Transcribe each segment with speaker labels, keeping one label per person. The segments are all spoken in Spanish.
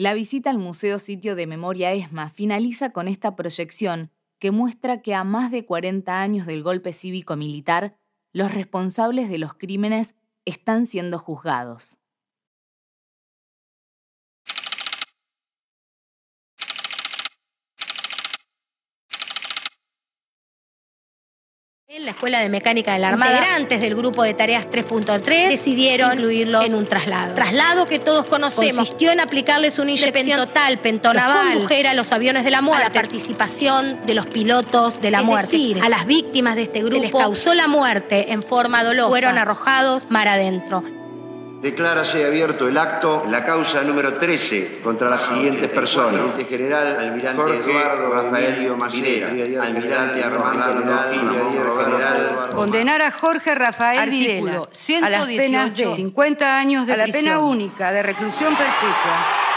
Speaker 1: La visita al Museo Sitio de Memoria ESMA finaliza con esta proyección que muestra que a más de 40 años del golpe cívico-militar, los responsables de los crímenes están siendo juzgados.
Speaker 2: En la Escuela de Mecánica de la Armada, integrantes del grupo de tareas 3.3 decidieron incluirlos en un traslado. Traslado que todos conocemos. Consistió en aplicarles una inyección total pentonaval con mujer a los aviones de la muerte. A la participación de los pilotos de la muerte. Decir, a las víctimas de este grupo se les causó la muerte en forma dolosa. Fueron arrojados mar adentro.
Speaker 3: Declárase abierto el acto, la causa número 13 contra las siguientes personas.
Speaker 4: Almirante General, Almirante
Speaker 3: Jorge
Speaker 4: Eduardo
Speaker 3: Rafaelio Macera,
Speaker 4: Almirante Armando
Speaker 5: Condenar a Jorge Rafael Videla a las penas de 50 años de a la pena única de reclusión perpetua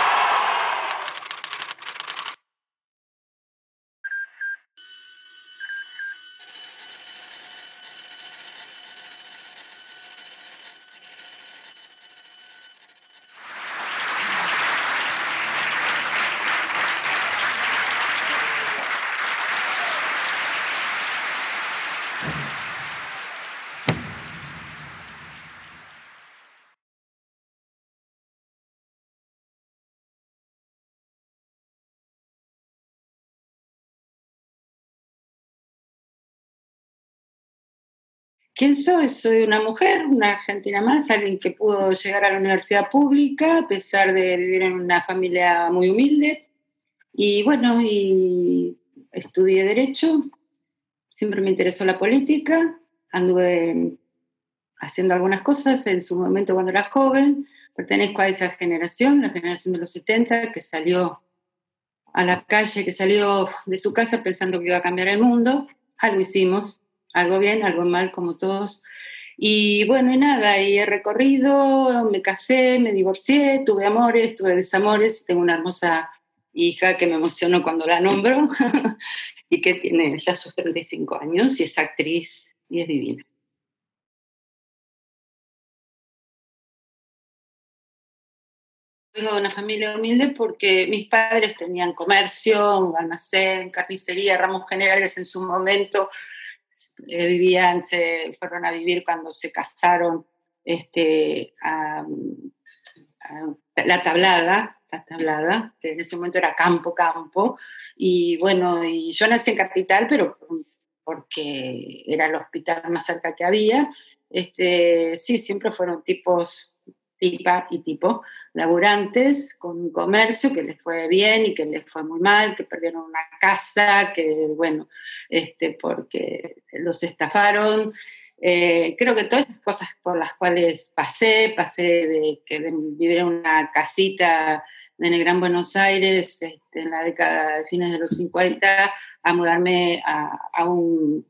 Speaker 6: ¿Quién soy? Soy una mujer, una argentina más, alguien que pudo llegar a la universidad pública a pesar de vivir en una familia muy humilde. Y bueno, y estudié Derecho, siempre me interesó la política, anduve haciendo algunas cosas en su momento cuando era joven, pertenezco a esa generación, la generación de los 70, que salió a la calle, que salió de su casa pensando que iba a cambiar el mundo, algo hicimos, algo bien, algo mal, como todos. Y bueno, y nada, y he recorrido, me casé, me divorcié, tuve amores, tuve desamores, tengo una hermosa hija que me emocionó cuando la nombro y que tiene ya sus 35 años y es actriz y es divina. Vengo de una familia humilde porque mis padres tenían comercio, almacén, carnicería, ramos generales en su momento, eh, vivían, se fueron a vivir cuando se casaron este, a, la tablada, la tablada, que en ese momento era campo, campo, y bueno, y yo nací en Capital, pero porque era el hospital más cerca que había, este, sí, siempre fueron tipos tipa y tipo, laburantes con comercio que les fue bien y que les fue muy mal, que perdieron una casa, que bueno, este, porque los estafaron. Eh, creo que todas esas cosas por las cuales pasé, pasé de, que de vivir en una casita en el Gran Buenos Aires este, en la década de fines de los 50 a mudarme a, un,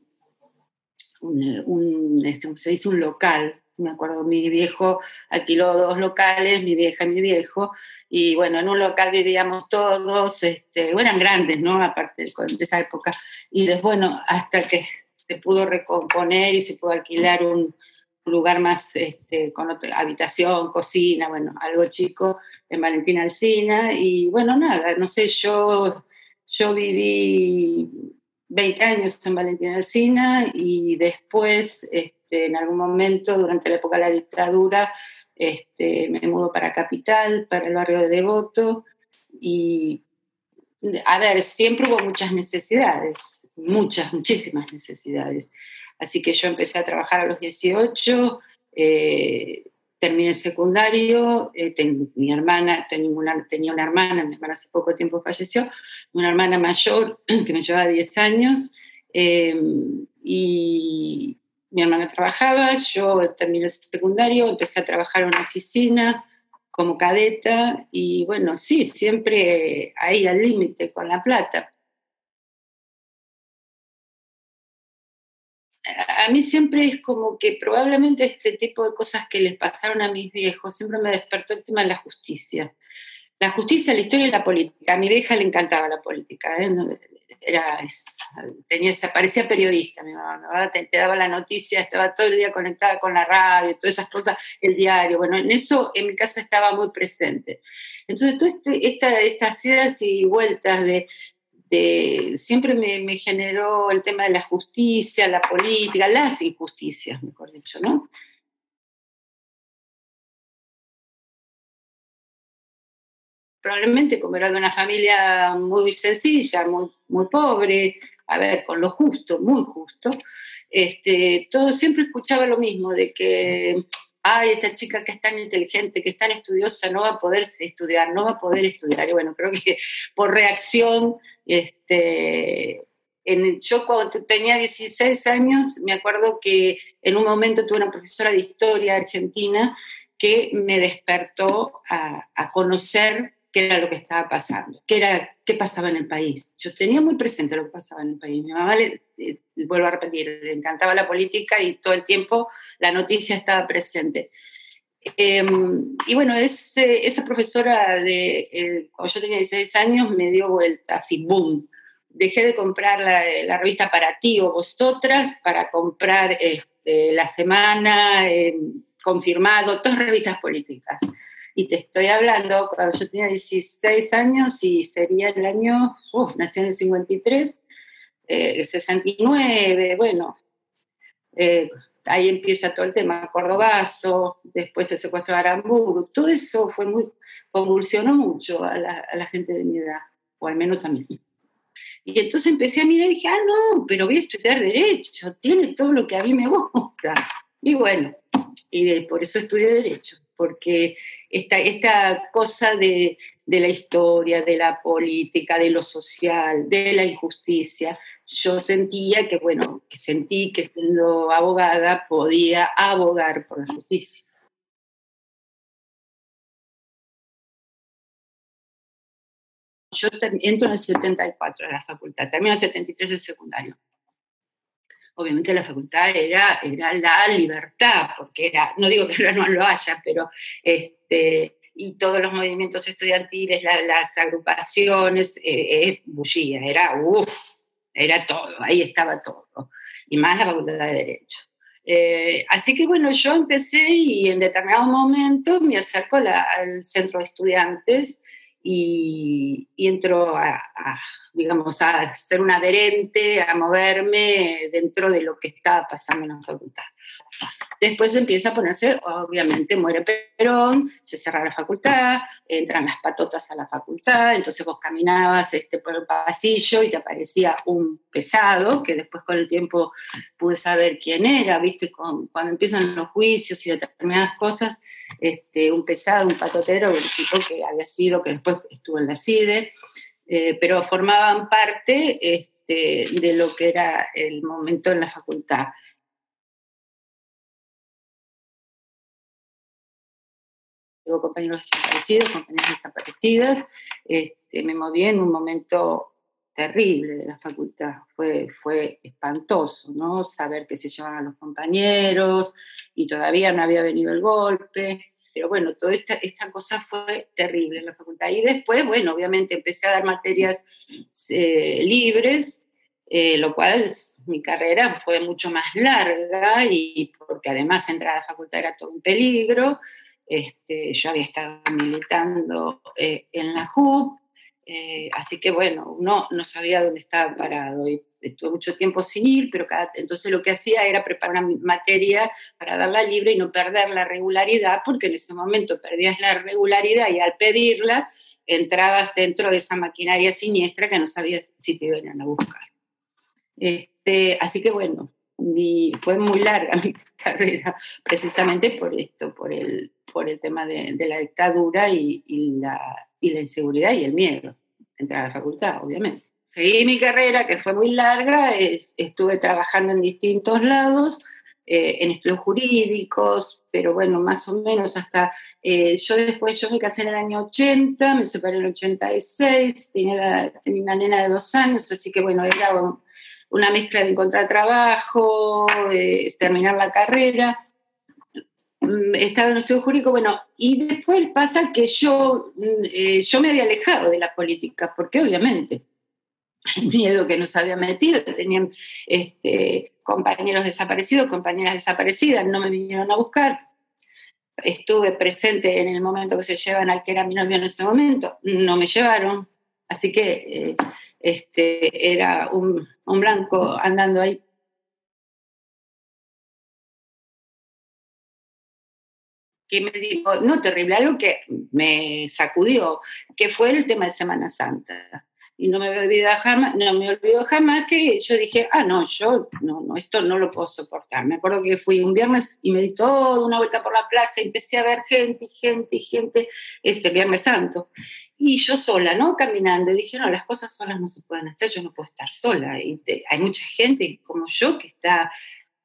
Speaker 6: un, este, se dice un local, me acuerdo, mi viejo alquiló dos locales, mi vieja y mi viejo, y bueno, en un local vivíamos todos, este, eran grandes, ¿no? Aparte de, esa época, y después, bueno, hasta que se pudo recomponer y se pudo alquilar un, lugar más este, con habitación, cocina, bueno, algo chico en Valentina Alcina, y bueno, nada, no sé, yo, yo viví 20 años en Valentina Alcina y después... Este, este, en algún momento, durante la época de la dictadura, este, me mudo para Capital, para el barrio de Devoto, y a ver, siempre hubo muchas necesidades, muchas, muchísimas necesidades. Así que yo empecé a trabajar a los 18, eh, terminé secundario, eh, mi hermana, tenía una, tenía una hermana, mi hermana hace poco tiempo falleció, una hermana mayor que me llevaba 10 años, eh, y mi hermana trabajaba, yo terminé el secundario, empecé a trabajar en una oficina como cadeta y bueno, sí, siempre ahí al límite con la plata. A mí siempre es como que probablemente este tipo de cosas que les pasaron a mis viejos siempre me despertó el tema de la justicia. La justicia, la historia y la política. A mi vieja le encantaba la política. ¿eh? Era, tenía, parecía periodista, mi mamá, te, daba la noticia, estaba todo el día conectada con la radio, todas esas cosas, el diario, bueno, en eso en mi casa estaba muy presente. Entonces, todas este, estas idas y vueltas de, siempre me, me, generó el tema de la justicia, la política, las injusticias, mejor dicho, ¿no? Probablemente como era de una familia muy sencilla, muy, muy pobre, a ver, con lo justo, muy justo, este, todo siempre escuchaba lo mismo, de que, ay, esta chica que es tan inteligente, que es tan estudiosa, no va a poder estudiar, no va a poder estudiar. Y bueno, creo que por reacción, este, yo cuando tenía 16 años, me acuerdo que en un momento tuve una profesora de historia argentina que me despertó a conocer qué era lo que estaba pasando, qué, era, qué pasaba en el país. Yo tenía muy presente lo que pasaba en el país. Mi mamá, le, vuelvo a repetir, le encantaba la política y todo el tiempo la noticia estaba presente. Em, y bueno, esa profesora de, eh, cuando yo tenía 16 años me dio vuelta, así, boom. Dejé de comprar la, revista para ti o vosotras para comprar este, La Semana, em, Confirmado, todas revistas políticas. Y te estoy hablando, yo tenía 16 años y sería el año, uh, nací en el 53, eh, 69, bueno, eh, ahí empieza todo el tema, Cordobazo, después el secuestro de Aramburu, todo eso fue muy, convulsionó mucho a la, a la gente de mi edad, o al menos a mí. Y entonces empecé a mirar y dije, ah, no, pero voy a estudiar Derecho, tiene todo lo que a mí me gusta. Y bueno, y por eso estudié Derecho porque esta, esta cosa de, la historia, de la política, de lo social, de la injusticia, yo sentía que, bueno, que sentí que siendo abogada podía abogar por la justicia. Yo entro en el 74 a la facultad, termino en el 73 el secundario obviamente la facultad era, era la libertad, porque era, no digo que no lo haya, pero este, y todos los movimientos estudiantiles, las agrupaciones, eh, eh, bullía, era uff, era todo, ahí estaba todo, y más la facultad de Derecho. Eh, así que bueno, yo empecé y en determinado momento me acerco al centro de estudiantes y, entro a, digamos, a ser un adherente, a moverme dentro de lo que estaba pasando en la facultad. Después empieza a ponerse, obviamente muere Perón, se cierra la facultad, entran las patotas a la facultad, entonces vos caminabas este, por el pasillo y te aparecía un pesado, que después con el tiempo pude saber quién era, viste, cuando empiezan los juicios y determinadas cosas, este, un pesado, un patotero, el tipo que había sido, que después estuvo en la CIDE, eh, pero formaban parte este, de lo que era el momento en la facultad. Tengo compañeros desaparecidos, compañeras desaparecidas. Este, me moví en un momento terrible de la facultad. Fue, fue espantoso, ¿no? Saber que se llevan a los compañeros y todavía no había venido el golpe. Pero bueno, toda esta, esta cosa fue terrible en la facultad. Y después, bueno, obviamente empecé a dar materias eh, libres, eh, lo cual mi carrera fue mucho más larga y porque además entrar a la facultad era todo un peligro. Este, yo había estado militando eh, en la JUP, así que bueno, uno no sabía dónde estaba parado y estuve mucho tiempo sin ir, pero entonces lo que hacía era preparar una materia para darla libre y no perder la regularidad, porque en ese momento perdías la regularidad y al pedirla entrabas dentro de esa maquinaria siniestra que no sabías si te iban a buscar. Este, así que bueno, fue muy larga mi carrera precisamente por esto, por el, por el tema de, la dictadura y, la, y la inseguridad y el miedo. Entrar a la facultad, obviamente seguí mi carrera, que fue muy larga, estuve trabajando en distintos lados, eh, en estudios jurídicos, pero bueno, más o menos hasta, eh, yo después, yo me casé en el año 80, me separé en el 86, tenía, tenía una nena de dos años, así que bueno, era una mezcla de encontrar trabajo, eh, terminar la carrera estaba en un estudio jurídico, bueno, y después pasa que yo, mm, yo me había alejado de la política, porque obviamente el miedo que nos había metido, tenían este, compañeros desaparecidos, compañeras desaparecidas, no me vinieron a buscar. Estuve presente en el momento que se llevan al que era mi novio en ese momento, no me llevaron, así que eh, este, era un, un blanco andando ahí que me dijo, no terrible, algo que me sacudió, que fue el tema de Semana Santa y no me olvido jamás, no me olvido jamás que yo dije, ah, no, yo, no, no, esto no lo puedo soportar. Me acuerdo que fui un viernes y me di toda una vuelta por la plaza y empecé a ver gente gente gente, este Viernes Santo. Y yo sola, ¿no? Caminando. Y dije, no, las cosas solas no se pueden hacer, yo no puedo estar sola. Y hay mucha gente como yo que está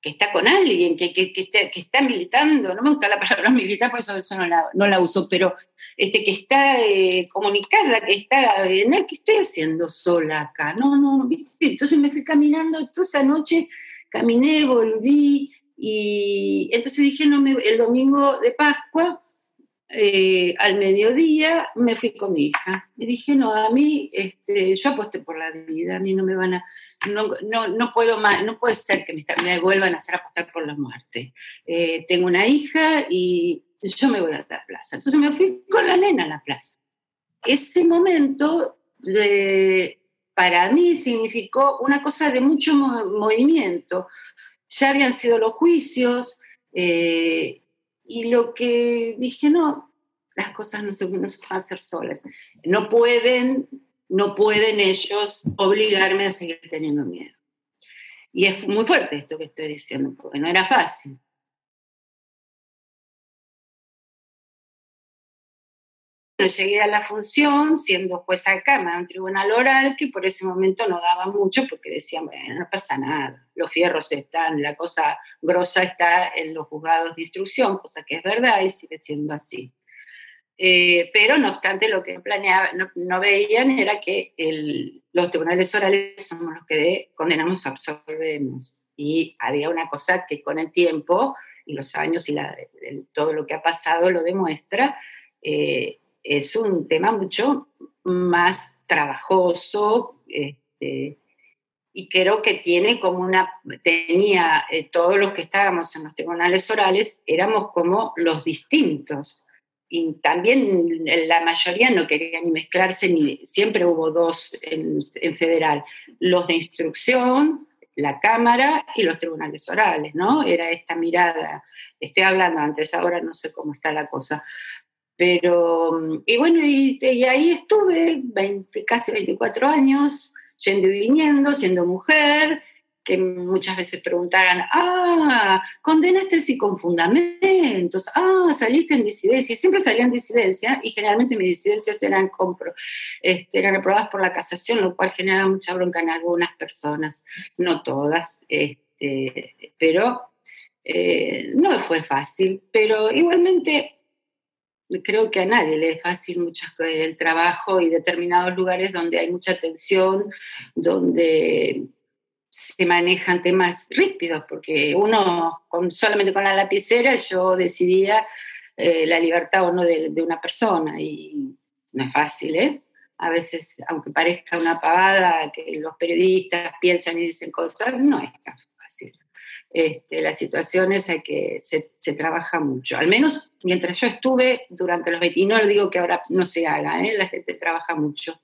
Speaker 6: que está con alguien, que, que, que, está, militando, no me gusta la palabra militar, por eso, eso no, la, no la uso, pero este, que está eh, comunicada, que está, ¿qué estoy haciendo sola acá? No, no, no, entonces me fui caminando toda esa noche, caminé, volví, y entonces dije, no, el domingo de Pascua, eh, al mediodía me fui con mi hija y dije, no, a mí, este, yo aposté por la vida, a mí no me van a, no, no, no puedo más, no puede ser que me, me, vuelvan a hacer apostar por la muerte. Eh, tengo una hija y yo me voy a la plaza. Entonces me fui con la nena a la plaza. Ese momento para mí significó una cosa de mucho movimiento. Ya habían sido los juicios, eh, y lo que dije, no, las cosas no se, no se pueden hacer solas. No pueden, no pueden ellos obligarme a seguir teniendo miedo. Y es muy fuerte esto que estoy diciendo, porque no era fácil. Llegué a la función siendo jueza de cámara un tribunal oral que por ese momento no daba mucho porque decían, bueno, no pasa nada, los fierros están, la cosa grosa está en los juzgados de instrucción, cosa que es verdad y sigue siendo así. Eh, pero no obstante lo que planeaba, no, veían era que los tribunales orales somos los que condenamos o absorbemos. Y había una cosa que con el tiempo y los años y todo lo que ha pasado lo demuestra, eh, es un tema mucho más trabajoso este, y creo que tiene como una, tenía, eh, todos los que estábamos en los tribunales orales éramos como los distintos. Y también la mayoría no querían ni mezclarse, ni siempre hubo dos en, en federal, los de instrucción, la Cámara y los tribunales orales, ¿no? Era esta mirada, estoy hablando antes, ahora no sé cómo está la cosa, pero, y bueno, y, ahí estuve 20, casi 24 años, yendo y viniendo, siendo mujer, que muchas veces preguntaran, ah, condenaste sí con fundamentos, ah, saliste en disidencia, y siempre salía en disidencia, y generalmente mis disidencias eran, compro, este, eran aprobadas por la casación, lo cual genera mucha bronca en algunas personas, no todas, este, pero eh, no fue fácil, pero igualmente creo que a nadie le es fácil muchas cosas del trabajo y determinados lugares donde hay mucha tensión, donde se manejan temas rípidos, porque uno con, solamente con la lapicera yo decidía eh, la libertad o no de, una persona y no es fácil, ¿eh? A veces, aunque parezca una pavada que los periodistas piensan y dicen cosas, no es tan este, las situaciones hay que se, trabaja mucho. Al menos mientras yo estuve durante los 20, y no digo que ahora no se haga, ¿eh? la gente trabaja mucho,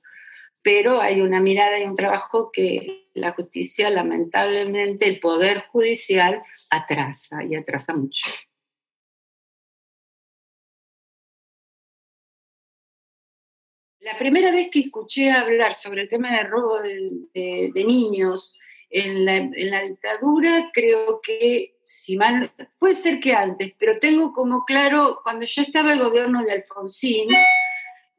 Speaker 6: pero hay una mirada y un trabajo que la justicia, lamentablemente, el poder judicial atrasa y atrasa mucho. La primera vez que escuché hablar sobre el tema del robo de niños, en la, dictadura creo que, si mal, puede ser que antes, pero tengo como claro, cuando yo estaba el gobierno de Alfonsín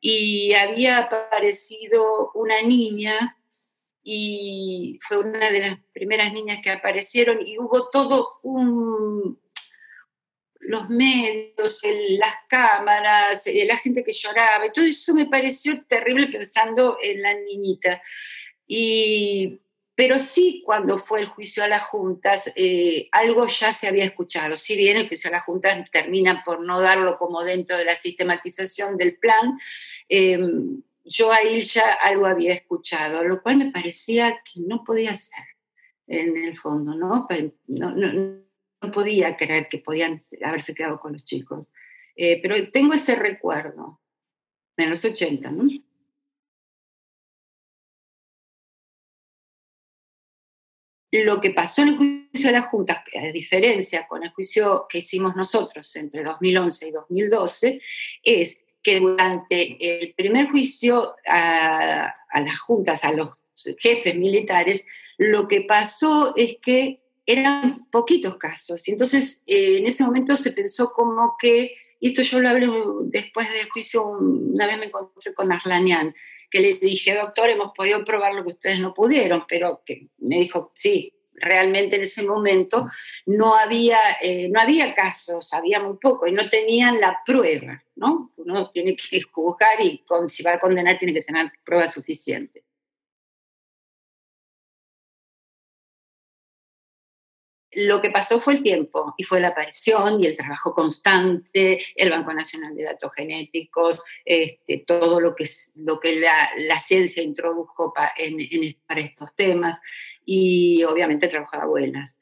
Speaker 6: y había aparecido una niña y fue una de las primeras niñas que aparecieron y hubo todo un, los medios, las cámaras, eh, la gente que lloraba, y todo eso me pareció terrible pensando en la niñita. Y pero sí cuando fue el juicio a las juntas, eh, algo ya se había escuchado. Si bien el juicio a las juntas termina por no darlo como dentro de la sistematización del plan, eh, yo ahí ya algo había escuchado, lo cual me parecía que no podía ser en el fondo, ¿no? No, no, podía creer que podían haberse quedado con los chicos. Eh, pero tengo ese recuerdo de los 80, ¿no? Lo que pasó en el juicio de la Junta, a diferencia con el juicio que hicimos nosotros entre 2011 y 2012, es que durante el primer juicio a, las juntas, a los jefes militares, lo que pasó es que eran poquitos casos. Entonces eh, en ese momento se pensó como que, y esto yo lo hablé después del juicio, una vez me encontré con Arlanian, que le dije, doctor, hemos podido probar lo que ustedes no pudieron, pero que me dijo, sí, realmente en ese momento no había, eh, no había casos, había muy poco y no tenían la prueba, ¿no? Uno tiene que juzgar y si va a condenar tiene que tener prueba suficiente. Lo que pasó fue el tiempo y fue la aparición y el trabajo constante, el Banco Nacional de Datos Genéticos, este, todo lo que, lo que la, ciencia introdujo para estos temas y obviamente el trabajo de abuelas.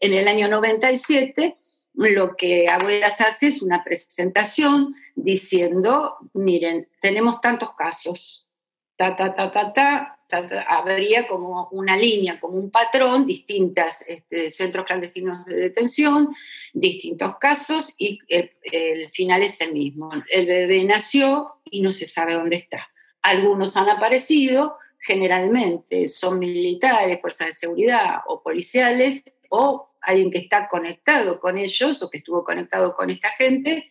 Speaker 6: En el año 97, lo que Abuelas hace es una presentación diciendo, miren, tenemos tantos casos, ta, ta, ta, ta, ta, habría como una línea, como un patrón, distintos este, centros clandestinos de detención, distintos casos y el, final es el mismo. El bebé nació y no se sabe dónde está. Algunos han aparecido, generalmente son militares, fuerzas de seguridad o policiales o alguien que está conectado con ellos o que estuvo conectado con esta gente,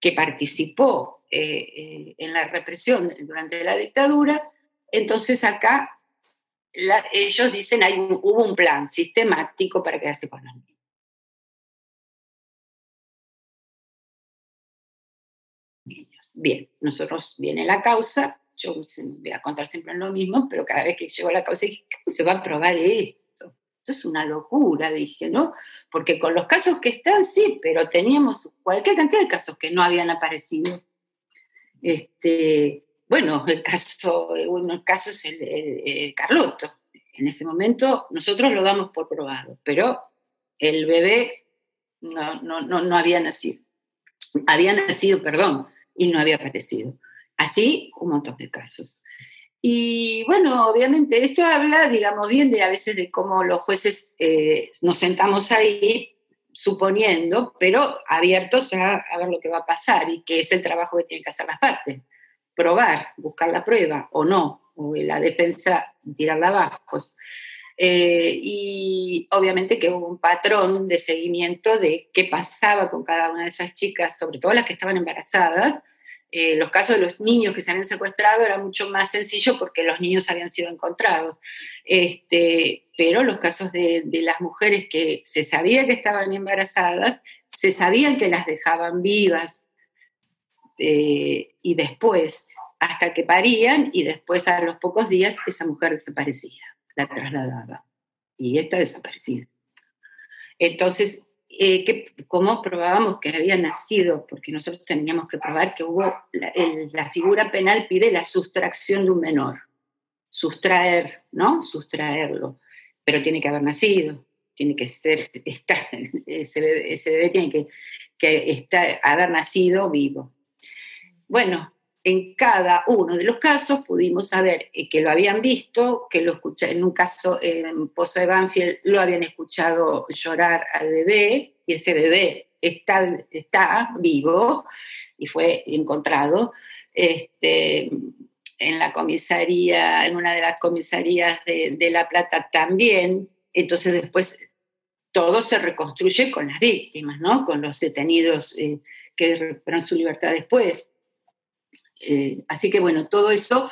Speaker 6: que participó eh, eh, en la represión durante la dictadura entonces acá ellos dicen hay hubo un plan sistemático para quedarse con los niños. Bien, nosotros viene la causa, yo voy a contar siempre lo mismo, pero cada vez que llegó la causa dije, ¿cómo se va a probar esto? Esto es una locura, dije, ¿no? Porque con los casos que están, sí, pero teníamos cualquier cantidad de casos que no habían aparecido. Este, bueno, el caso, uno caso es el, Carlotto. En ese momento nosotros lo damos por probado, pero el bebé no, no, no, había nacido. Había nacido, perdón, y no había aparecido. Así, un montón de casos. Y bueno, obviamente esto habla, digamos, bien de a veces de cómo los jueces eh, nos sentamos ahí suponiendo, pero abiertos a, a, ver lo que va a pasar y que es el trabajo que tienen que hacer las partes probar, buscar la prueba o no, o la defensa tirarla abajo. Eh, y obviamente que hubo un patrón de seguimiento de qué pasaba con cada una de esas chicas, sobre todo las que estaban embarazadas. Eh, los casos de los niños que se habían secuestrado era mucho más sencillo porque los niños habían sido encontrados. Este, pero los casos de, de, las mujeres que se sabía que estaban embarazadas, se sabían que las dejaban vivas eh, y después hasta que parían y después a los pocos días esa mujer desaparecía, la trasladaba y esta desaparecida. Entonces, eh, ¿cómo probábamos que había nacido? Porque nosotros teníamos que probar que hubo, la, figura penal pide la sustracción de un menor, sustraer, ¿no? Sustraerlo, pero tiene que haber nacido, tiene que ser, ese, bebé, tiene que, que haber nacido vivo. Bueno, en cada uno de los casos pudimos saber eh, que lo habían visto, que lo escuché, en un caso en Pozo de Banfield lo habían escuchado llorar al bebé y ese bebé está, está vivo y fue encontrado. Este, en la comisaría, en una de las comisarías de, La Plata también. Entonces después todo se reconstruye con las víctimas, ¿no? Con los detenidos eh, que recuperaron su libertad después. Eh, así que bueno, todo eso,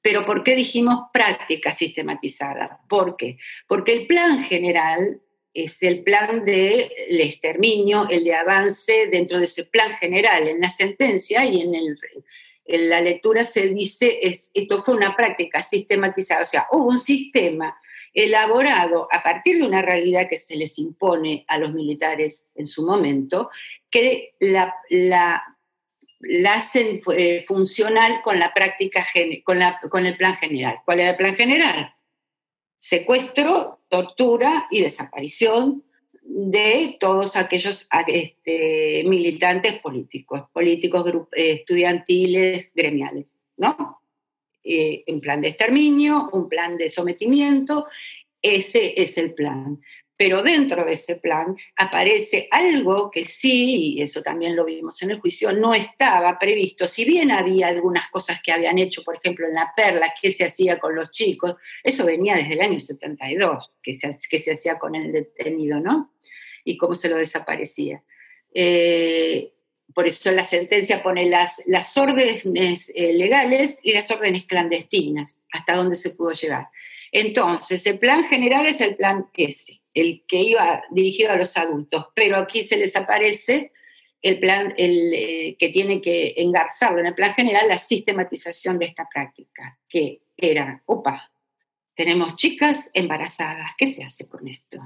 Speaker 6: pero ¿por qué dijimos práctica sistematizada? ¿Por qué? Porque el plan general es el plan del exterminio, el de avance dentro de ese plan general. En la sentencia y en, la lectura se dice, es, esto fue una práctica sistematizada, o sea, hubo un sistema elaborado a partir de una realidad que se les impone a los militares en su momento, que la, hacen eh, funcional con la práctica, con, con el plan general. ¿Cuál era el plan general? Secuestro, tortura y desaparición de todos aquellos este, militantes políticos, políticos eh, estudiantiles, gremiales, ¿no? Eh, en plan de exterminio, un plan de sometimiento, ese es el plan. Pero dentro de ese plan aparece algo que sí, y eso también lo vimos en el juicio, no estaba previsto. Si bien había algunas cosas que habían hecho, por ejemplo, en La Perla, qué se hacía con los chicos, eso venía desde el año 72, que se, que se hacía con el detenido, ¿no? Y cómo se lo desaparecía. Eh, por eso la sentencia pone las, las órdenes eh, legales y las órdenes clandestinas, hasta dónde se pudo llegar. Entonces, el plan general es el plan ese, el que iba dirigido a los adultos, pero aquí se les aparece el plan el, eh, que tiene que engarzarlo en el plan general, la sistematización de esta práctica, que era, opa, tenemos chicas embarazadas, ¿qué se hace con esto?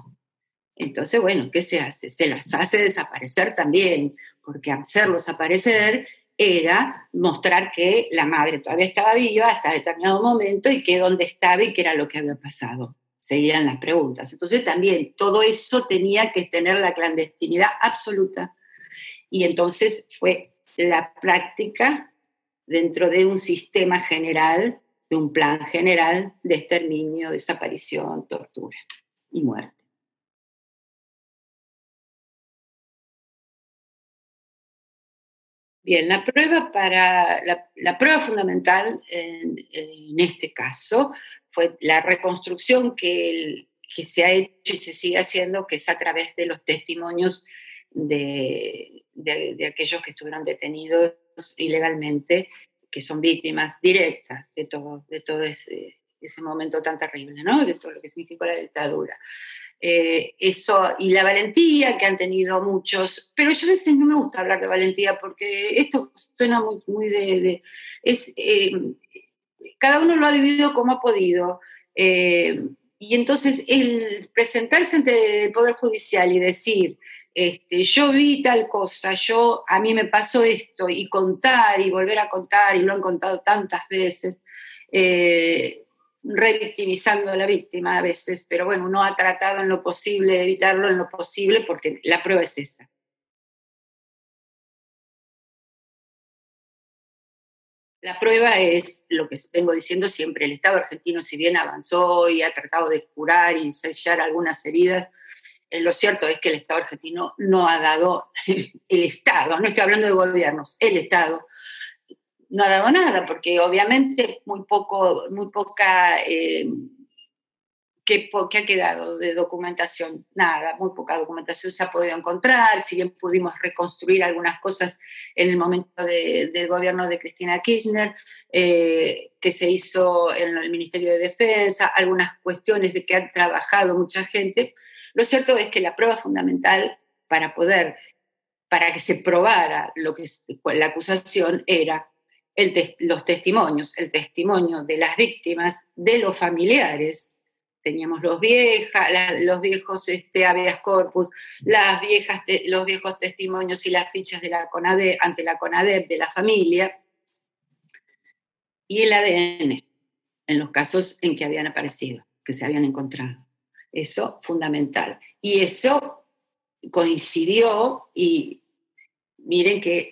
Speaker 6: Entonces, bueno, ¿qué se hace? Se las hace desaparecer también, porque hacerlos aparecer era mostrar que la madre todavía estaba viva hasta determinado momento y que dónde estaba y qué era lo que había pasado. Seguían las preguntas. Entonces también todo eso tenía que tener la clandestinidad absoluta. Y entonces fue la práctica dentro de un sistema general, de un plan general de exterminio, desaparición, tortura y muerte. Bien, la prueba, para, la, prueba fundamental en, este caso fue la reconstrucción que, que, se ha hecho y se sigue haciendo, que es a través de los testimonios de, de, aquellos que estuvieron detenidos ilegalmente, que son víctimas directas de todo, de todo ese, ese momento tan terrible, ¿no? de todo lo que significó la dictadura. Eh, eso y la valentía que han tenido muchos, pero yo a veces no me gusta hablar de valentía porque esto suena muy, muy de... es, eh, cada uno lo ha vivido como ha podido. Eh, y entonces el presentarse ante el Poder Judicial y decir, este, yo vi tal cosa, yo a mí me pasó esto, y contar y volver a contar, y lo han contado tantas veces, revictimizando a la víctima a veces, pero bueno, uno ha tratado en lo posible de evitarlo en lo posible porque la prueba es esa. La prueba es lo que vengo diciendo siempre, el Estado argentino si bien avanzó y ha tratado de curar y sellar algunas heridas, eh, lo cierto es que el Estado argentino no ha dado, el Estado, no estoy hablando de gobiernos, el Estado no ha dado nada, porque obviamente muy poco, muy poca, eh, ¿qué, ha quedado de documentación? Nada, muy poca documentación se ha podido encontrar, si bien pudimos reconstruir algunas cosas en el momento del gobierno de Cristina Kirchner, eh, que se hizo en el Ministerio de Defensa, algunas cuestiones de que han trabajado mucha gente, lo cierto es que la prueba fundamental para poder, para que se probara lo que la acusación era los testimonios, el testimonio de las víctimas, de los familiares. Teníamos los, vieja, los viejos este, habeas corpus, las viejas los viejos testimonios y las fichas de la CONADE, ante la CONADEP de la familia, y el ADN en los casos en que habían aparecido, que se habían encontrado. Eso fundamental. Y eso coincidió y miren que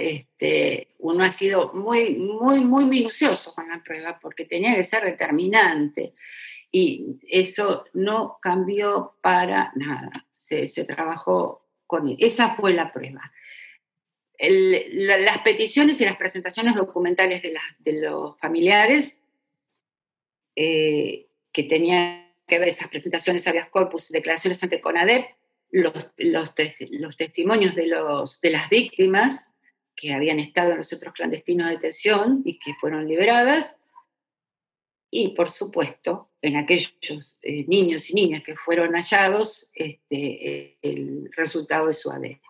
Speaker 6: este, uno ha sido muy, muy, muy minucioso con la prueba porque tenía que ser determinante y eso no cambió para nada. Se, trabajó con esa fue la prueba. las peticiones y las presentaciones documentales de, los familiares eh, que tenían que ver esas presentaciones habeas corpus, declaraciones ante CONADEP, los, los, testimonios de, los, de las víctimas que habían estado en los centros clandestinos de detención y que fueron liberadas, y por supuesto en aquellos eh, niños y niñas que fueron hallados este, el resultado de su ADN.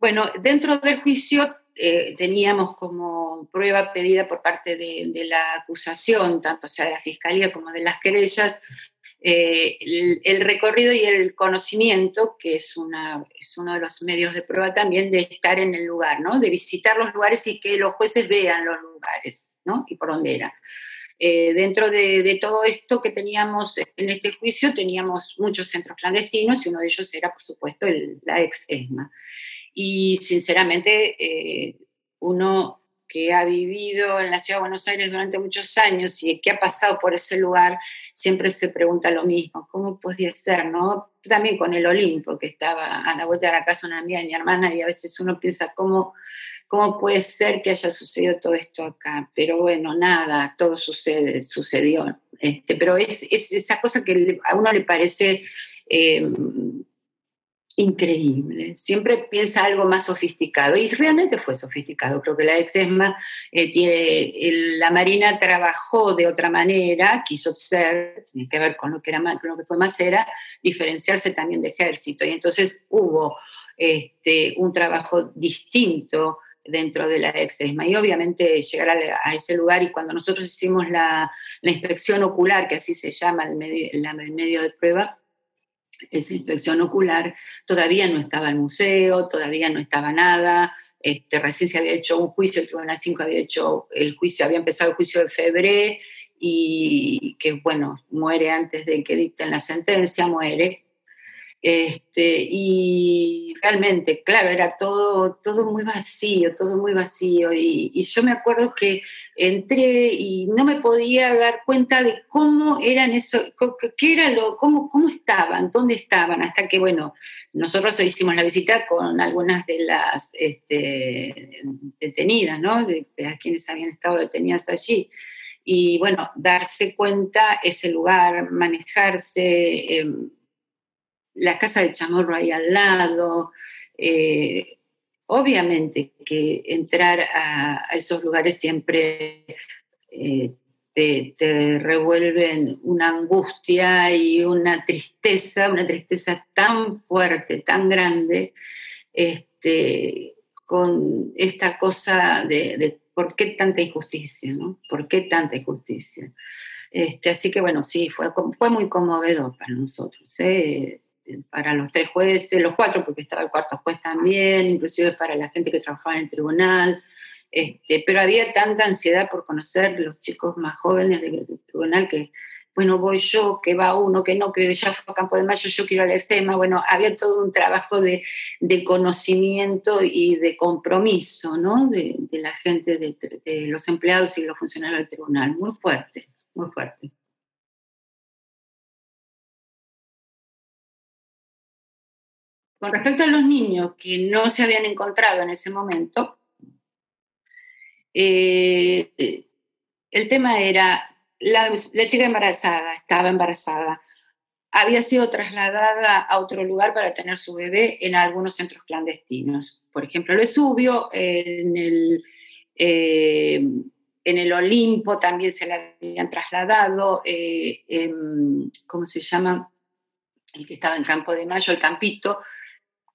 Speaker 6: Bueno, dentro del juicio eh, teníamos como prueba pedida por parte de, la acusación, tanto sea de la fiscalía como de las querellas, eh, el, recorrido y el conocimiento, que es, una, es uno de los medios de prueba también de estar en el lugar, ¿no? de visitar los lugares y que los jueces vean los lugares ¿no? y por dónde era. Eh, dentro de, todo esto que teníamos en este juicio, teníamos muchos centros clandestinos y uno de ellos era, por supuesto, la ex ESMA. Y sinceramente, eh, uno que ha vivido en la ciudad de Buenos Aires durante muchos años y que ha pasado por ese lugar, siempre se pregunta lo mismo, ¿cómo podía ser? No? También con el Olimpo, que estaba a la vuelta de la casa una amiga de mi hermana, y a veces uno piensa, ¿cómo, cómo puede ser que haya sucedido todo esto acá? Pero bueno, nada, todo sucede, sucedió. Este, pero es, esa cosa que a uno le parece... Eh, increíble. Siempre piensa algo más sofisticado y realmente fue sofisticado. Creo que la ex ESMA eh, tiene, la Marina trabajó de otra manera, quiso ser, tiene que ver con lo que, era, con lo que fue más era, diferenciarse también de ejército. Y entonces hubo este, un trabajo distinto dentro de la ex ESMA y obviamente llegar a, ese lugar y cuando nosotros hicimos la, inspección ocular, que así se llama el medio, el medio de prueba, esa inspección ocular, todavía no estaba el museo, todavía no estaba nada, este, recién se había hecho un juicio, el Tribunal 5 había hecho el juicio, había empezado el juicio de febrero y que, bueno, muere antes de que dicten la sentencia, muere, este, y realmente, claro, era todo, todo muy vacío, todo muy vacío. Y, yo me acuerdo que entré y no me podía dar cuenta de cómo eran eso, qué era lo, cómo, cómo estaban, dónde estaban, hasta que, bueno, nosotros hicimos la visita con algunas de las este, detenidas, ¿no? De, a quienes habían estado detenidas allí. Y bueno, darse cuenta ese lugar, manejarse. Em, la casa de Chamorro ahí al lado. Eh, obviamente que entrar a, esos lugares siempre eh, te, revuelven una angustia y una tristeza, una tristeza tan fuerte, tan grande, este, con esta cosa de, por qué tanta injusticia, ¿no? ¿Por qué tanta injusticia? Este, así que bueno, sí, fue, fue muy conmovedor para nosotros. ¿eh? Para los tres jueces, los cuatro, porque estaba el cuarto juez también, inclusive para la gente que trabajaba en el tribunal. Este, pero había tanta ansiedad por conocer los chicos más jóvenes del, tribunal que, bueno, voy yo, que va uno, que no, que ya fue a Campo de Mayo, yo quiero a la ESEMA. Bueno, había todo un trabajo de, de conocimiento y de compromiso, ¿no? De, la gente, de los empleados y los funcionarios del tribunal. Muy fuerte, muy fuerte. Con respecto a los niños que no se habían encontrado en ese momento, eh, el tema era, la, chica embarazada, estaba embarazada, había sido trasladada a otro lugar para tener su bebé en algunos centros clandestinos. Por ejemplo, el Vesubio, en el, eh, en el Olimpo también se la habían trasladado, eh, ¿cómo se llama? El que estaba en Campo de Mayo, el Campito,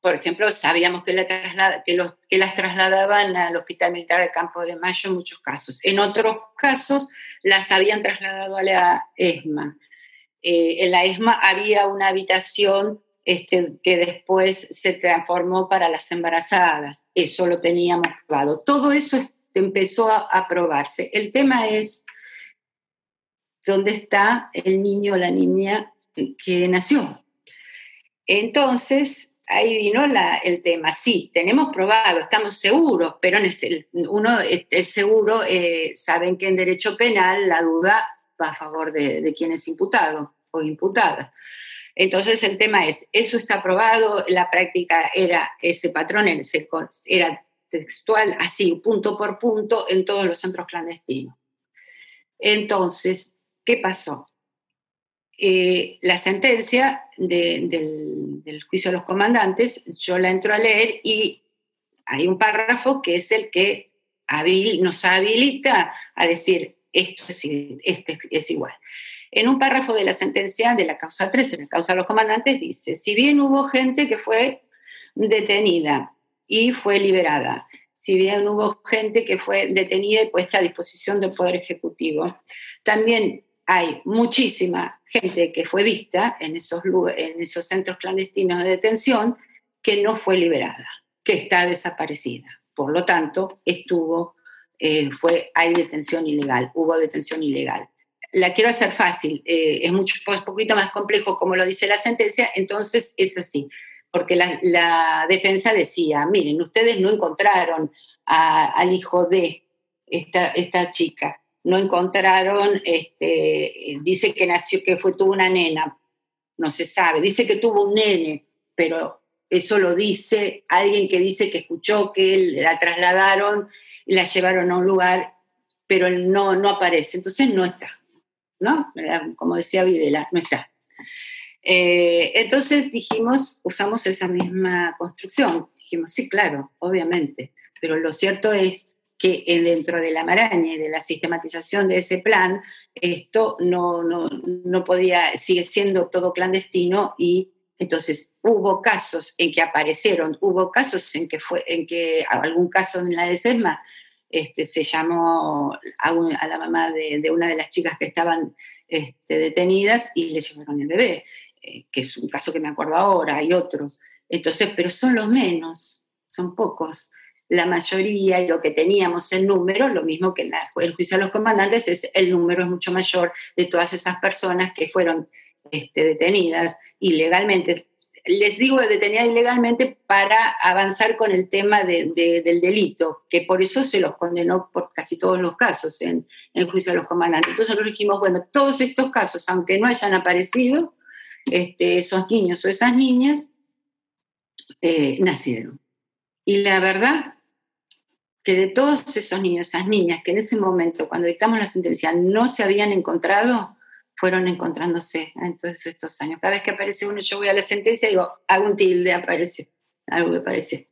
Speaker 6: por ejemplo, sabíamos que, las trasladaban al Hospital Militar de Campo de Mayo en muchos casos. En otros casos las habían trasladado a la ESMA. Eh, en la ESMA había una habitación este, que después se transformó para las embarazadas. Eso lo teníamos probado. Todo eso empezó a probarse. El tema es dónde está el niño o la niña que nació. Entonces, ahí vino el tema. Sí, tenemos probado, estamos seguros, pero uno, el seguro, eh, saben que en derecho penal la duda va a favor de, quien es imputado o imputada. Entonces el tema es, eso está probado, la práctica era ese patrón, era textual, así, punto por punto, en todos los centros clandestinos. Entonces, ¿qué pasó? Eh, la sentencia del, juicio de los comandantes, yo la entro a leer y hay un párrafo que es el que nos habilita a decir esto es, este es igual. En un párrafo de la sentencia de la causa 13, la causa de los comandantes, dice, si bien hubo gente que fue detenida y fue liberada, si bien hubo gente que fue detenida y puesta a disposición del Poder Ejecutivo, también hay muchísima gente que fue vista en esos, en esos centros clandestinos de detención que no fue liberada, que está desaparecida. Por lo tanto, estuvo, eh, fue, hay detención ilegal, hubo detención ilegal. La quiero hacer fácil, eh, es mucho, un poquito más complejo como lo dice la sentencia, entonces es así porque la, defensa decía, miren, ustedes no encontraron al hijo de esta, esta chica, no encontraron, este, dice que nació, que fue, tuvo una nena, no se sabe, dice que tuvo un nene, pero eso lo dice alguien que dice que escuchó que la trasladaron y la llevaron a un lugar, pero no, no aparece, entonces no está, ¿no? Como decía Videla, no está. Eh, entonces dijimos, usamos esa misma construcción. Dijimos, sí, claro, obviamente, pero lo cierto es que dentro de la maraña y de la sistematización de ese plan, esto no, no, no podía, sigue siendo todo clandestino y entonces hubo casos en que aparecieron, hubo casos en que fue, en que algún caso en la de SESMA este, se llamó a, la mamá de, una de las chicas que estaban este, detenidas y le llevaron el bebé. Eh, que es un caso que me acuerdo ahora, hay otros. Entonces, pero son los menos, son pocos. La mayoría y lo que teníamos el número, lo mismo que en el juicio de los comandantes, es el número es mucho mayor de todas esas personas que fueron este, detenidas ilegalmente. Les digo detenidas ilegalmente para avanzar con el tema del delito, que por eso se los condenó por casi todos los casos en, en el juicio de los comandantes. Entonces nosotros dijimos, bueno, todos estos casos, aunque no hayan aparecido, este, esos niños o esas niñas eh, nacieron. Y la verdad de todos esos niños, esas niñas que en ese momento, cuando dictamos la sentencia, no se habían encontrado, fueron encontrándose en todos estos años. Cada vez que aparece uno, yo voy a la sentencia y digo, hago un tilde, aparece, algo que aparece.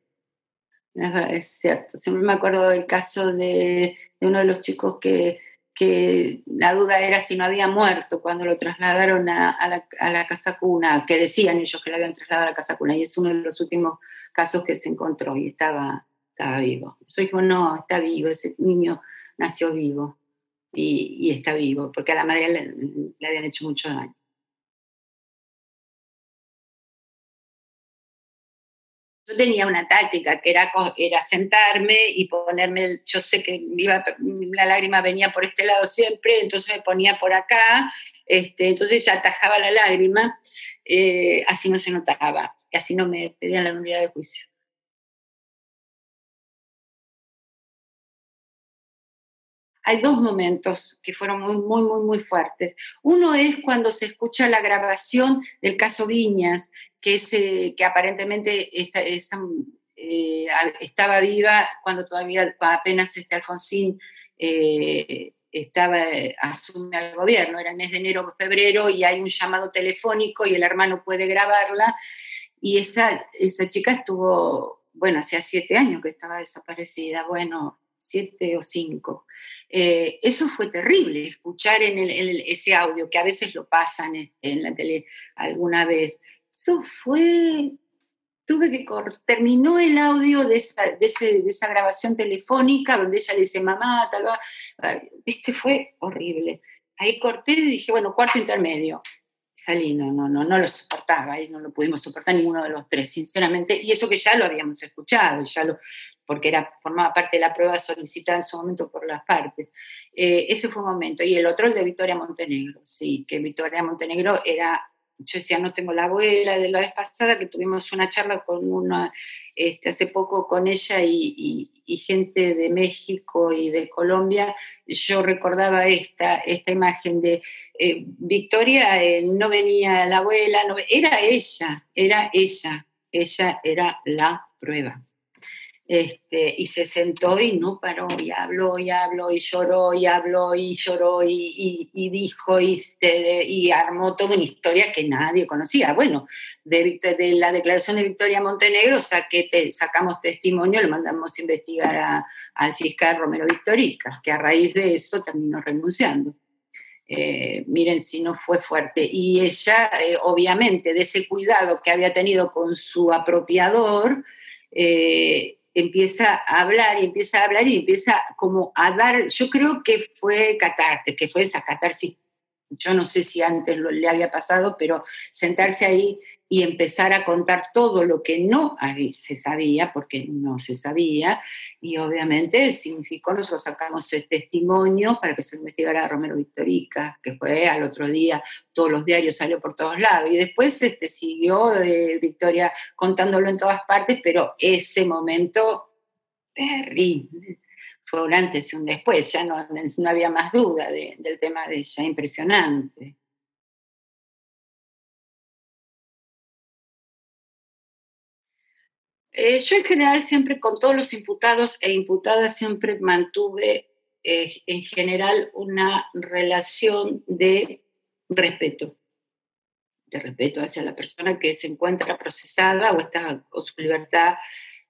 Speaker 6: Es cierto. Siempre me acuerdo del caso de uno de los chicos que que la duda era si no había muerto cuando lo trasladaron a, la, casa cuna, que decían ellos que lo habían trasladado a la casa cuna, y es uno de los últimos casos que se encontró y estaba, estaba vivo. Yo dije, no, está vivo, ese niño nació vivo y, está vivo, porque a la madre le habían hecho mucho daño. Yo tenía una táctica que era, era sentarme y ponerme, yo sé que la lágrima venía por este lado siempre, entonces me ponía por acá, este, entonces ya atajaba la lágrima, eh, así no se notaba, así no me pedían la unidad de juicio. Hay dos momentos que fueron muy, muy, muy, muy fuertes. Uno es cuando se escucha la grabación del caso Viñas, que, es, que aparentemente eh, estaba viva cuando todavía apenas este Alfonsín eh, estaba, asume al gobierno, era el mes de enero febrero, y hay un llamado telefónico y el hermano puede grabarla. Y esa, esa chica estuvo, bueno, hacía siete años que estaba desaparecida. Bueno, siete o cinco. Eh, eso fue terrible, escuchar en, ese audio, que a veces lo pasan en, la tele alguna vez. Eso fue, tuve que cortar, terminó el audio de esa, de, esa grabación telefónica donde ella le dice, mamá, tal, que fue horrible. Ahí corté y dije, bueno, cuarto intermedio salí, no, no, no, no lo soportaba y no lo pudimos soportar ninguno de los tres, sinceramente, y eso que ya lo habíamos escuchado, ya lo, porque era, formaba parte de la prueba solicitada en su momento por las partes. Eh, ese fue un momento. Y el otro, el de Victoria Montenegro, sí, que Victoria Montenegro era, yo decía, no tengo la abuela de la vez pasada, que tuvimos una charla con una, este, hace poco con ella y, gente de México y de Colombia, yo recordaba esta, esta imagen de eh, Victoria, eh, no venía la abuela, no, era ella, era ella, ella era la prueba. Este, y se sentó y no paró, y habló, y habló, y lloró, y habló, y lloró, y, dijo, y, armó toda una historia que nadie conocía. Bueno, de, la declaración de Victoria Montenegro sacamos testimonio, le mandamos a investigar al fiscal Romero Victorica, que a raíz de eso terminó renunciando. Eh, miren si no fue fuerte. Y ella, eh, obviamente, de ese cuidado que había tenido con su apropiador, eh, empieza a hablar y empieza a hablar y empieza como a dar, yo creo que fue catarte, que fue esa catarsis, yo no sé si antes lo, le había pasado, pero sentarse ahí y empezar a contar todo lo que no se sabía, porque no se sabía, y obviamente significó, nosotros sacamos el testimonio para que se investigara a Romero Victorica, que fue al otro día, todos los diarios salió por todos lados, y después este, siguió eh, Victoria contándolo en todas partes, pero ese momento terrible. Fue un antes y un después, ya no, no había más duda del tema de ella, impresionante. Eh, yo en general siempre con todos los imputados e imputadas siempre mantuve eh, en general una relación de respeto, de respeto hacia la persona que se encuentra procesada o, está, o su libertad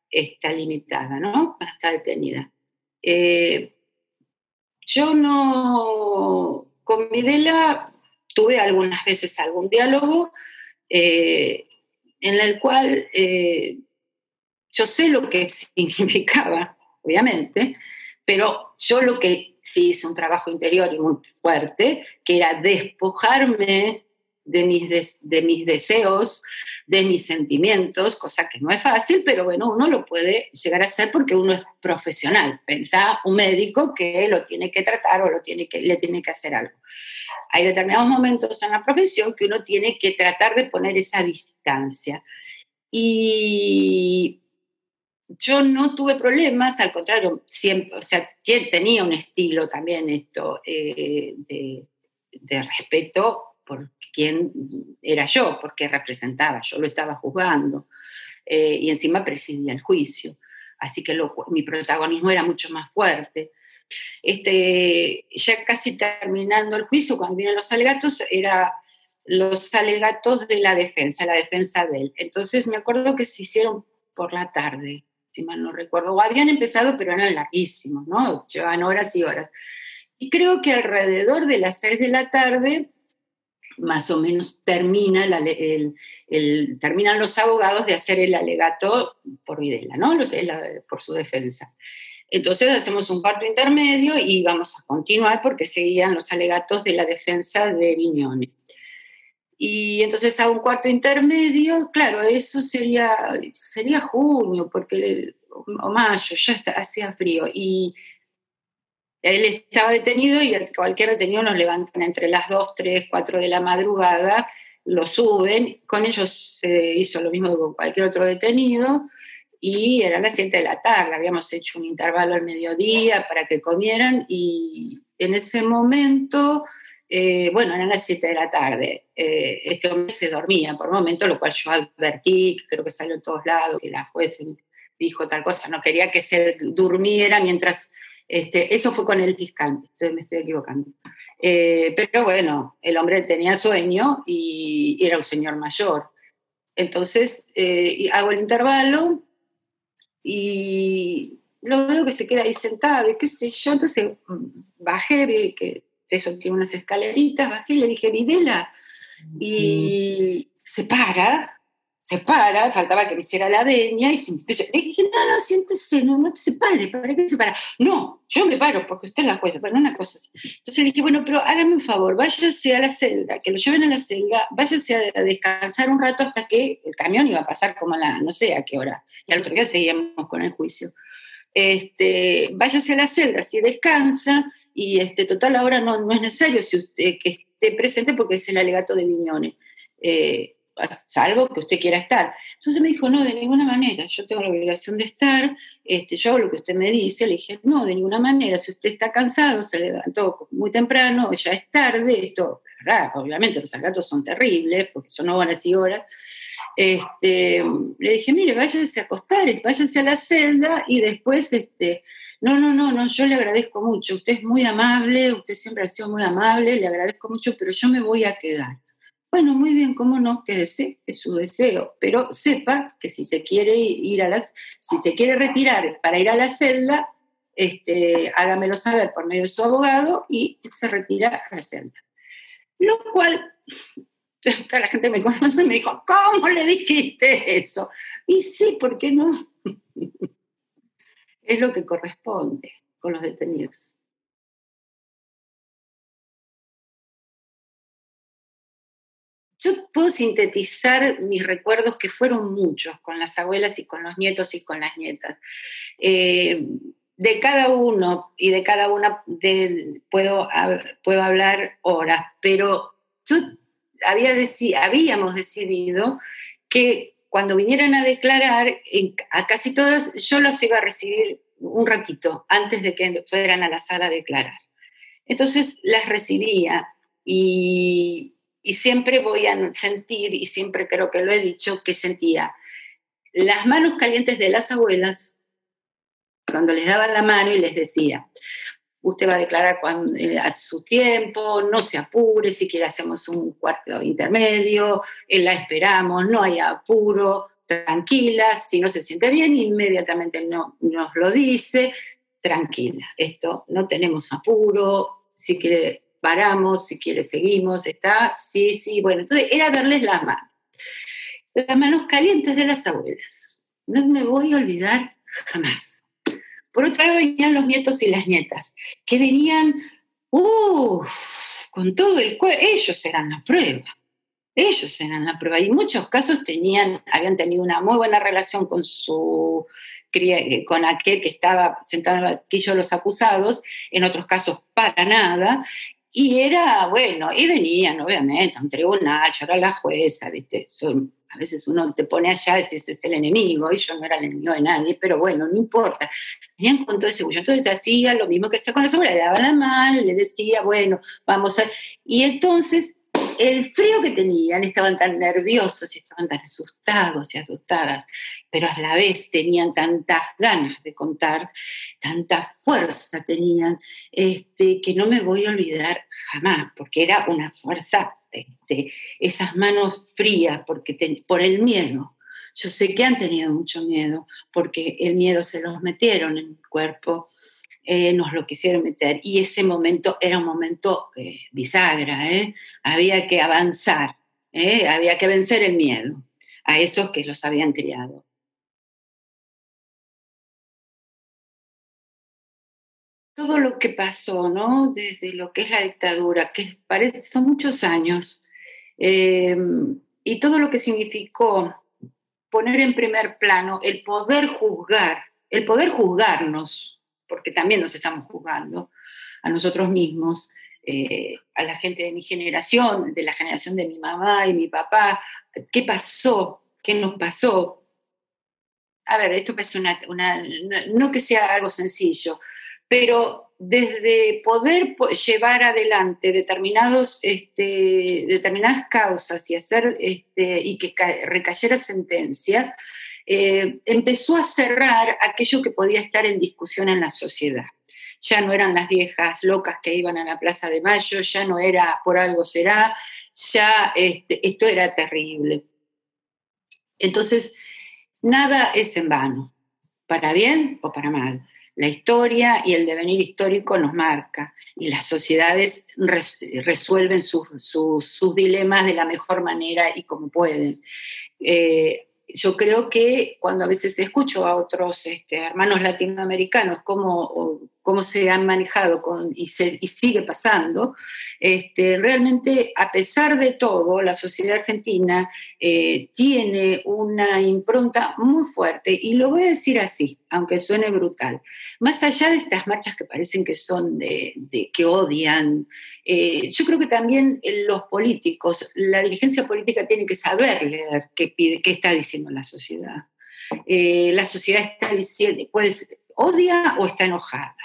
Speaker 6: está limitada, ¿no? Está detenida. Eh, yo no, con Videla tuve algunas veces algún diálogo en el cual yo sé lo que significaba, obviamente, pero yo lo que sí hice un trabajo interior y muy fuerte, que era despojarme de mis, de mis deseos, de mis sentimientos, cosa que no es fácil, pero bueno, uno lo puede llegar a hacer porque uno es profesional. Pensá un médico que lo tiene que tratar o lo tiene que, le tiene que hacer algo. Hay determinados momentos en la profesión que uno tiene que tratar de poner esa distancia. Y yo no tuve problemas, al contrario, siempre, o sea, tenía un estilo también esto eh, de, respeto por quién era yo, porque representaba, yo lo estaba juzgando eh, y encima presidía el juicio, así que mi protagonismo era mucho más fuerte. Este, ya casi terminando el juicio, cuando vienen los alegatos, era los alegatos de la defensa, la defensa de él. Entonces me acuerdo que se hicieron por la tarde, si mal no recuerdo, o habían empezado, pero eran larguísimos, ¿no? Llevan horas y horas. Y creo que alrededor de las seis de la tarde, más o menos termina el, terminan los abogados de hacer el alegato por Videla, ¿no? por su defensa. Entonces hacemos un parto intermedio y vamos a continuar porque seguían los alegatos de la defensa de Viñones. Y entonces a un cuarto intermedio, claro, eso sería, sería junio, porque, o mayo, ya hacía frío. Y él estaba detenido y cualquier detenido nos levantan entre las 2, 3, 4 de la madrugada, lo suben. Con ellos se hizo lo mismo que con cualquier otro detenido y era las 7 de la tarde. Habíamos hecho un intervalo al mediodía para que comieran y en ese momento eh, bueno, eran las 7 de la tarde. Eh, este hombre se dormía por un momento, lo cual yo advertí, creo que salió en todos lados, que la juez dijo tal cosa, no quería que se durmiera mientras... Este, eso fue con el fiscal, me estoy equivocando. Eh, pero bueno, el hombre tenía sueño y era un señor mayor. Entonces hago el intervalo y lo veo que se queda ahí sentado y qué sé yo. Entonces bajé, vi que eso tiene unas escaleritas, bajé y le dije, Videla, y se para, se para, faltaba que me hiciera la veña, y se le dije, no, no, siéntese, no, no se pare, ¿para qué se para? No, yo me paro porque usted es la jueza, bueno, una cosa así. Entonces le dije, bueno, pero hágame un favor, váyase a la celda, que lo lleven a la celda, váyase a, descansar un rato hasta que el camión iba a pasar como a la, no sé a qué hora, y al otro día seguíamos con el juicio. Este, váyase a la celda, si descansa, y este, total ahora no, no es necesario si usted, que esté presente porque es el alegato de Viñones, eh, salvo que usted quiera estar. Entonces me dijo, no, de ninguna manera, yo tengo la obligación de estar, este, yo hago lo que usted me dice, le dije, no, de ninguna manera, si usted está cansado, se levantó muy temprano, ya es tarde, esto, obviamente los alegatos son terribles, porque son horas y horas, este, le dije, mire, váyase a acostar, váyase a la celda y después, este, no, no, no, no, yo le agradezco mucho, usted es muy amable, usted siempre ha sido muy amable, le agradezco mucho, pero yo me voy a quedar. Bueno, muy bien, cómo no, quédese, es su deseo, pero sepa que si se quiere ir a las, si se quiere retirar para ir a la celda, este, hágamelo saber por medio de su abogado y se retira a la celda. Lo cual, toda la gente me conoce y me dijo, ¿cómo le dijiste eso? Y sí, ¿por qué no? Es lo que corresponde con los detenidos. Yo puedo sintetizar mis recuerdos, que fueron muchos, con las abuelas y con los nietos y con las nietas. Eh, de cada uno y de cada una puedo, puedo hablar horas, pero yo había habíamos decidido que cuando vinieran a declarar, a casi todas yo los iba a recibir un ratito antes de que fueran a la sala a declarar. Entonces las recibía y, y siempre voy a sentir, y siempre creo que lo he dicho, que sentía las manos calientes de las abuelas cuando les daban la mano y les decía, usted va a declarar eh, a su tiempo, no se apure, si quiere hacemos un cuarto intermedio, eh, la esperamos, no hay apuro, tranquila, si no se siente bien, inmediatamente no, nos lo dice, tranquila, esto no tenemos apuro, si quiere paramos, si quiere seguimos, está, sí, sí, bueno, entonces era darles las manos, las manos calientes de las abuelas, no me voy a olvidar jamás por otro lado venían los nietos y las nietas, que venían, con todo el cuerpo, ellos eran la prueba, ellos eran la prueba. Y en muchos casos tenían, habían tenido una muy buena relación con su con aquel que estaba sentado en el banquillo de los acusados, en otros casos para nada, y era, bueno, y venían, obviamente, a un tribunal, yo era la jueza, ¿viste? a veces uno te pone allá y ese es el enemigo, y yo no era el enemigo de nadie, pero bueno, no importa. Venían con todo ese bullo. Entonces te hacía lo mismo que hacía con la sobra, le daba la mano le decía, bueno, vamos a... Y entonces el frío que tenían, estaban tan nerviosos estaban tan asustados y asustadas, pero a la vez tenían tantas ganas de contar, tanta fuerza tenían, este, que no me voy a olvidar jamás, porque era una fuerza este, esas manos frías porque por el miedo. Yo sé que han tenido mucho miedo porque el miedo se los metieron en el cuerpo, eh, nos lo quisieron meter y ese momento era un momento eh, bisagra, ¿eh? había que avanzar, había que vencer el miedo a esos que los habían criado. todo lo que pasó, ¿no? Desde lo que es la dictadura, que parece son muchos años, em, y todo lo que significó poner en primer plano el poder juzgar, el poder juzgarnos, porque también nos estamos juzgando a nosotros mismos, eh, a la gente de mi generación, de la generación de mi mamá y mi papá, qué pasó, qué nos pasó. A ver, esto es una, no que sea algo sencillo, pero desde poder llevar adelante determinados, este, determinadas causas y hacer este, y que recayera sentencia, eh, empezó a cerrar aquello que podía estar en discusión en la sociedad. Ya no eran las viejas locas que iban a la Plaza de Mayo, ya no era por algo será, ya este, esto era terrible. Entonces, nada es en vano, para bien o para mal. La historia y el devenir histórico nos marca y las sociedades resuelven sus, dilemas de la mejor manera y como pueden. Eh, yo creo que cuando a veces escucho a otros este, hermanos latinoamericanos cómo, cómo se han manejado y, sigue pasando, este, realmente a pesar de todo, la sociedad argentina eh, tiene una impronta muy fuerte, y lo voy a decir así, aunque suene brutal, más allá de estas marchas que parecen que son de, que odian, eh, yo creo que también los políticos, la dirigencia política tiene que saber leer qué, pide, qué está diciendo la sociedad. Eh, la sociedad está diciendo, pues, odia o está enojada.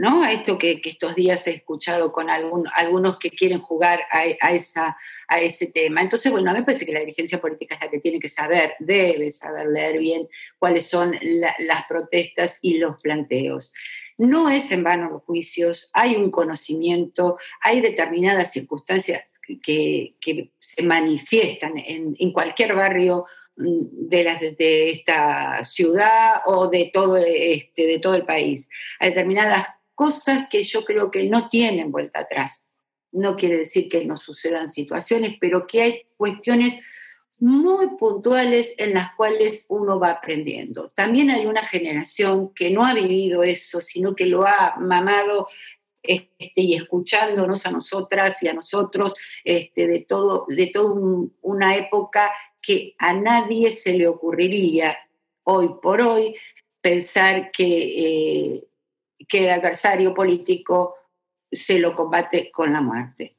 Speaker 6: ¿No? A esto que, estos días he escuchado con algunos que quieren jugar a, esa, a ese tema. Entonces, bueno, a mí me parece que la dirigencia política es la que tiene que saber, debe saber leer bien cuáles son las protestas y los planteos. No es en vano los juicios, hay un conocimiento, hay determinadas circunstancias que, se manifiestan en, cualquier barrio mm, de esta ciudad o de todo, este, de todo el país. Hay determinadas cosas que yo creo que no tienen vuelta atrás. No quiere decir que no sucedan situaciones, pero que hay cuestiones muy puntuales en las cuales uno va aprendiendo. También hay una generación que no ha vivido eso, sino que lo ha mamado este, y escuchándonos a nosotras y a nosotros este, de todo, de toda una época que a nadie se le ocurriría hoy por hoy pensar que, eh, que el adversario político se lo combate con la muerte.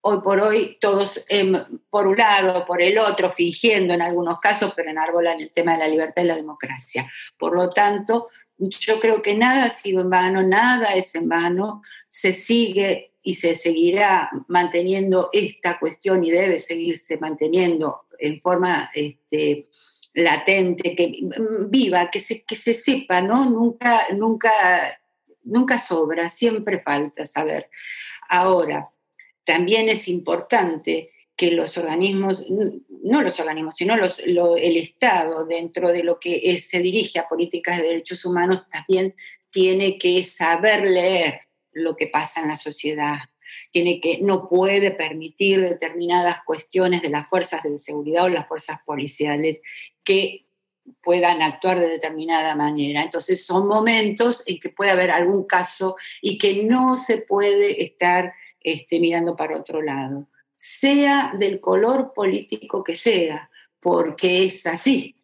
Speaker 6: Hoy por hoy todos, em, por un lado, por el otro, fingiendo en algunos casos, pero enarbolan el tema de la libertad y la democracia. Por lo tanto, yo creo que nada ha sido en vano, nada es en vano, se sigue y se seguirá manteniendo esta cuestión y debe seguirse manteniendo en forma este, latente, que viva, que se, que se sepa, ¿no? Nunca, nunca, nunca sobra, siempre falta saber. Ahora, también es importante que los organismos, no los organismos, sino el Estado, dentro de lo que se dirige a políticas de derechos humanos, también tiene que saber leer lo que pasa en la sociedad. Tiene que, no puede permitir determinadas cuestiones de las fuerzas de seguridad o las fuerzas policiales que puedan actuar de determinada manera. Entonces son momentos en que puede haber algún caso y que no se puede estar este, mirando para otro lado sea del color político que sea, porque es así.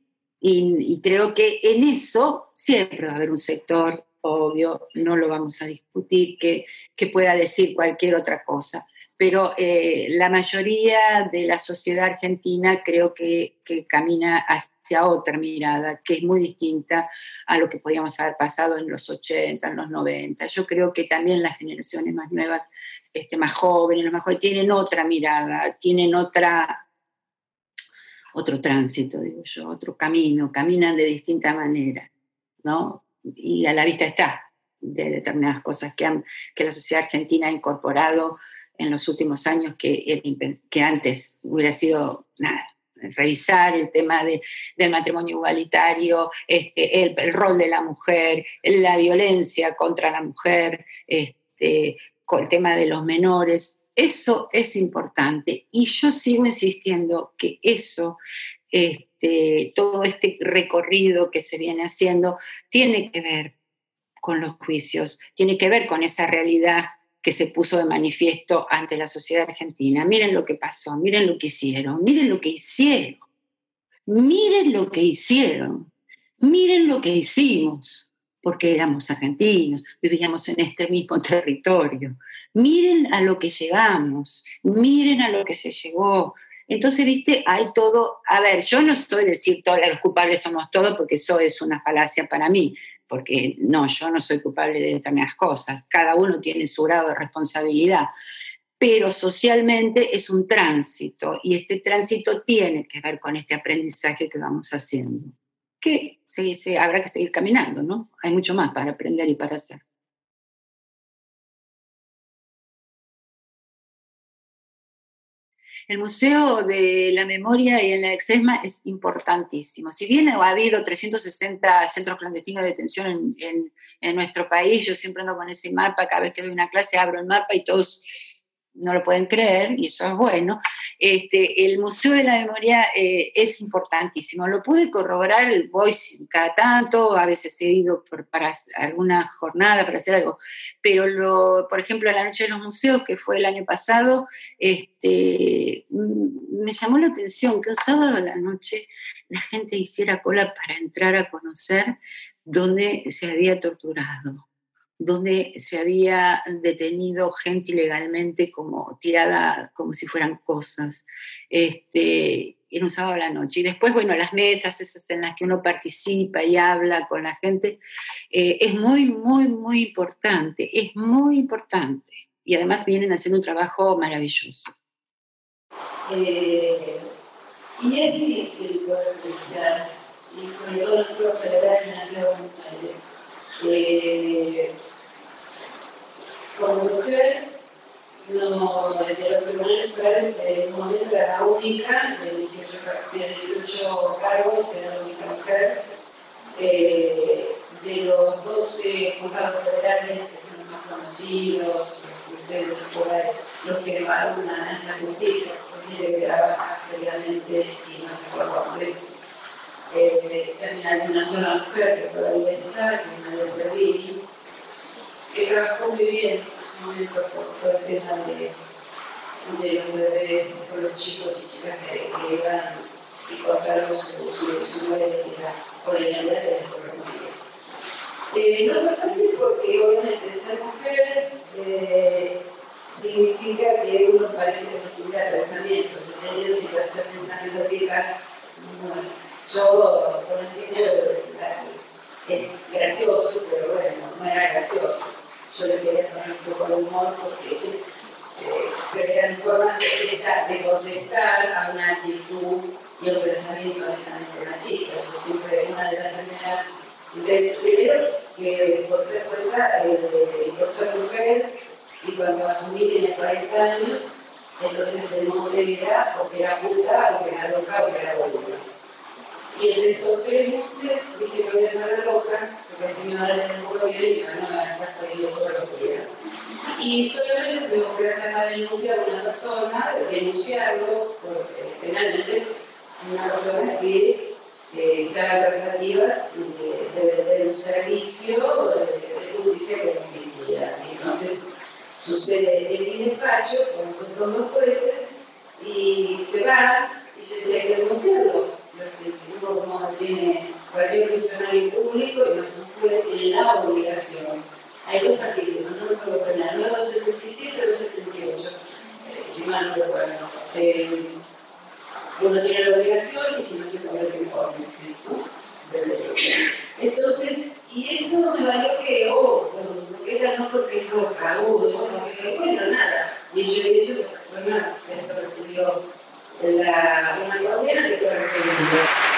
Speaker 6: Y, creo que en eso siempre va a haber un sector, obvio, no lo vamos a discutir, que, que pueda decir cualquier otra cosa. Pero eh, la mayoría de la sociedad argentina creo que, que camina hacia otra mirada, que es muy distinta a lo que podíamos haber pasado en los 80, en los 90. Yo creo que también las generaciones más nuevas este, más jóvenes, los más jóvenes, tienen otra mirada, tienen otra, otro tránsito, digo yo, otro camino, caminan de distinta manera, ¿no? Y a la vista está de determinadas cosas que, han, que la sociedad argentina ha incorporado en los últimos años que, que antes hubiera sido nada. Revisar el tema de, del matrimonio igualitario, este, el, rol de la mujer, la violencia contra la mujer, este, con el tema de los menores. Eso es importante y yo sigo insistiendo que eso, este, todo este recorrido que se viene haciendo, tiene que ver con los juicios, tiene que ver con esa realidad que se puso de manifiesto ante la sociedad argentina. Miren lo que pasó, miren lo que hicieron, miren lo que hicieron, miren lo que hicieron, miren lo que hicimos porque éramos argentinos, vivíamos en este mismo territorio. Miren a lo que llegamos, miren a lo que se llegó. Entonces, viste, hay todo, a ver, yo no soy decir todos los culpables somos todos, porque eso es una falacia para mí, porque no, yo no soy culpable de determinadas cosas, cada uno tiene su grado de responsabilidad, pero socialmente es un tránsito y este tránsito tiene que ver con este aprendizaje que vamos haciendo que se, habrá que seguir caminando, ¿no? Hay mucho más para aprender y para hacer. El Museo de la Memoria y en la Exesma es importantísimo. Si bien ha habido 360 centros clandestinos de detención en, en, en, nuestro país, yo siempre ando con ese mapa, cada vez que doy una clase abro el mapa y todos no lo pueden creer, y eso es bueno, este, el Museo de la Memoria eh, es importantísimo. Lo pude corroborar, voy cada tanto, a veces he ido para alguna jornada, para hacer algo, pero lo, por ejemplo, la Noche de los Museos, que fue el año pasado, este, me llamó la atención que un sábado a la noche la gente hiciera cola para entrar a conocer dónde se había torturado donde se había detenido gente ilegalmente como tirada como si fueran cosas. Este, era un sábado a la noche. Y después, bueno, las mesas esas en las que uno participa y habla con la gente, eh, es muy, muy, muy importante, es muy importante. Y además vienen haciendo un trabajo maravilloso. Eh, y es difícil poder pensar, y sobre todo en el federal en la ciudad de Buenos Aires. Eh, como mujer, no, desde los tribunales orales en un momento era la única, de 18, 18 cargos, era la única mujer. Eh, de los 12 juzgados federales, que son los más conocidos, por ahí, los que evaluan esta justicia, gente que trabaja seriamente y no se acuerda de eh, también hay una sola mujer que todavía está, que es María Servini, que trabajó muy bien en su momento por, el tema de, de, los bebés, con los chicos y chicas que, que iban y cortaron su, su, su por la identidad de la eh, no fue fácil porque obviamente ser mujer eh, significa que uno parece que no tuviera pensamientos. He tenido situaciones anecdóticas, bueno, yo por ejemplo es gracioso, pero bueno, no era gracioso. Yo le quería poner un poco de humor porque pero eran formas de, de contestar a una actitud y un pensamiento netamente machista. Yo siempre, una de las primeras veces, primero, que por ser fuerza, eh, por ser mujer, y cuando asumí tenía 40 años, entonces el nombre era o que era puta, o que era loca, o que era boluda. Y el de sorprendentes dije, me voy a hacer loca, porque así me va a dar el mundo bien y me van a estar yo todo lo que quiera. Y solamente se me ocurrió hacer la denuncia de una persona, denunciarlo penalmente, una persona que eh, está en tratativas de, de, vender un servicio de, justicia que no existía. Entonces sucede en mi despacho con nosotros dos jueces y se va y yo tenía que denunciarlo. Uno como tiene cualquier funcionario público y no se puede tiene la obligación hay dos artículos, no el Código Penal, 277 y 278, eh, si mal no recuerdo. Eh, uno tiene la obligación y si no se convierte en informes, ¿no? Entonces, y eso me valió que, oh, era no porque es loca, oh, no porque, bueno, nada. Y yo he dicho, esa persona esto recibió la, una que.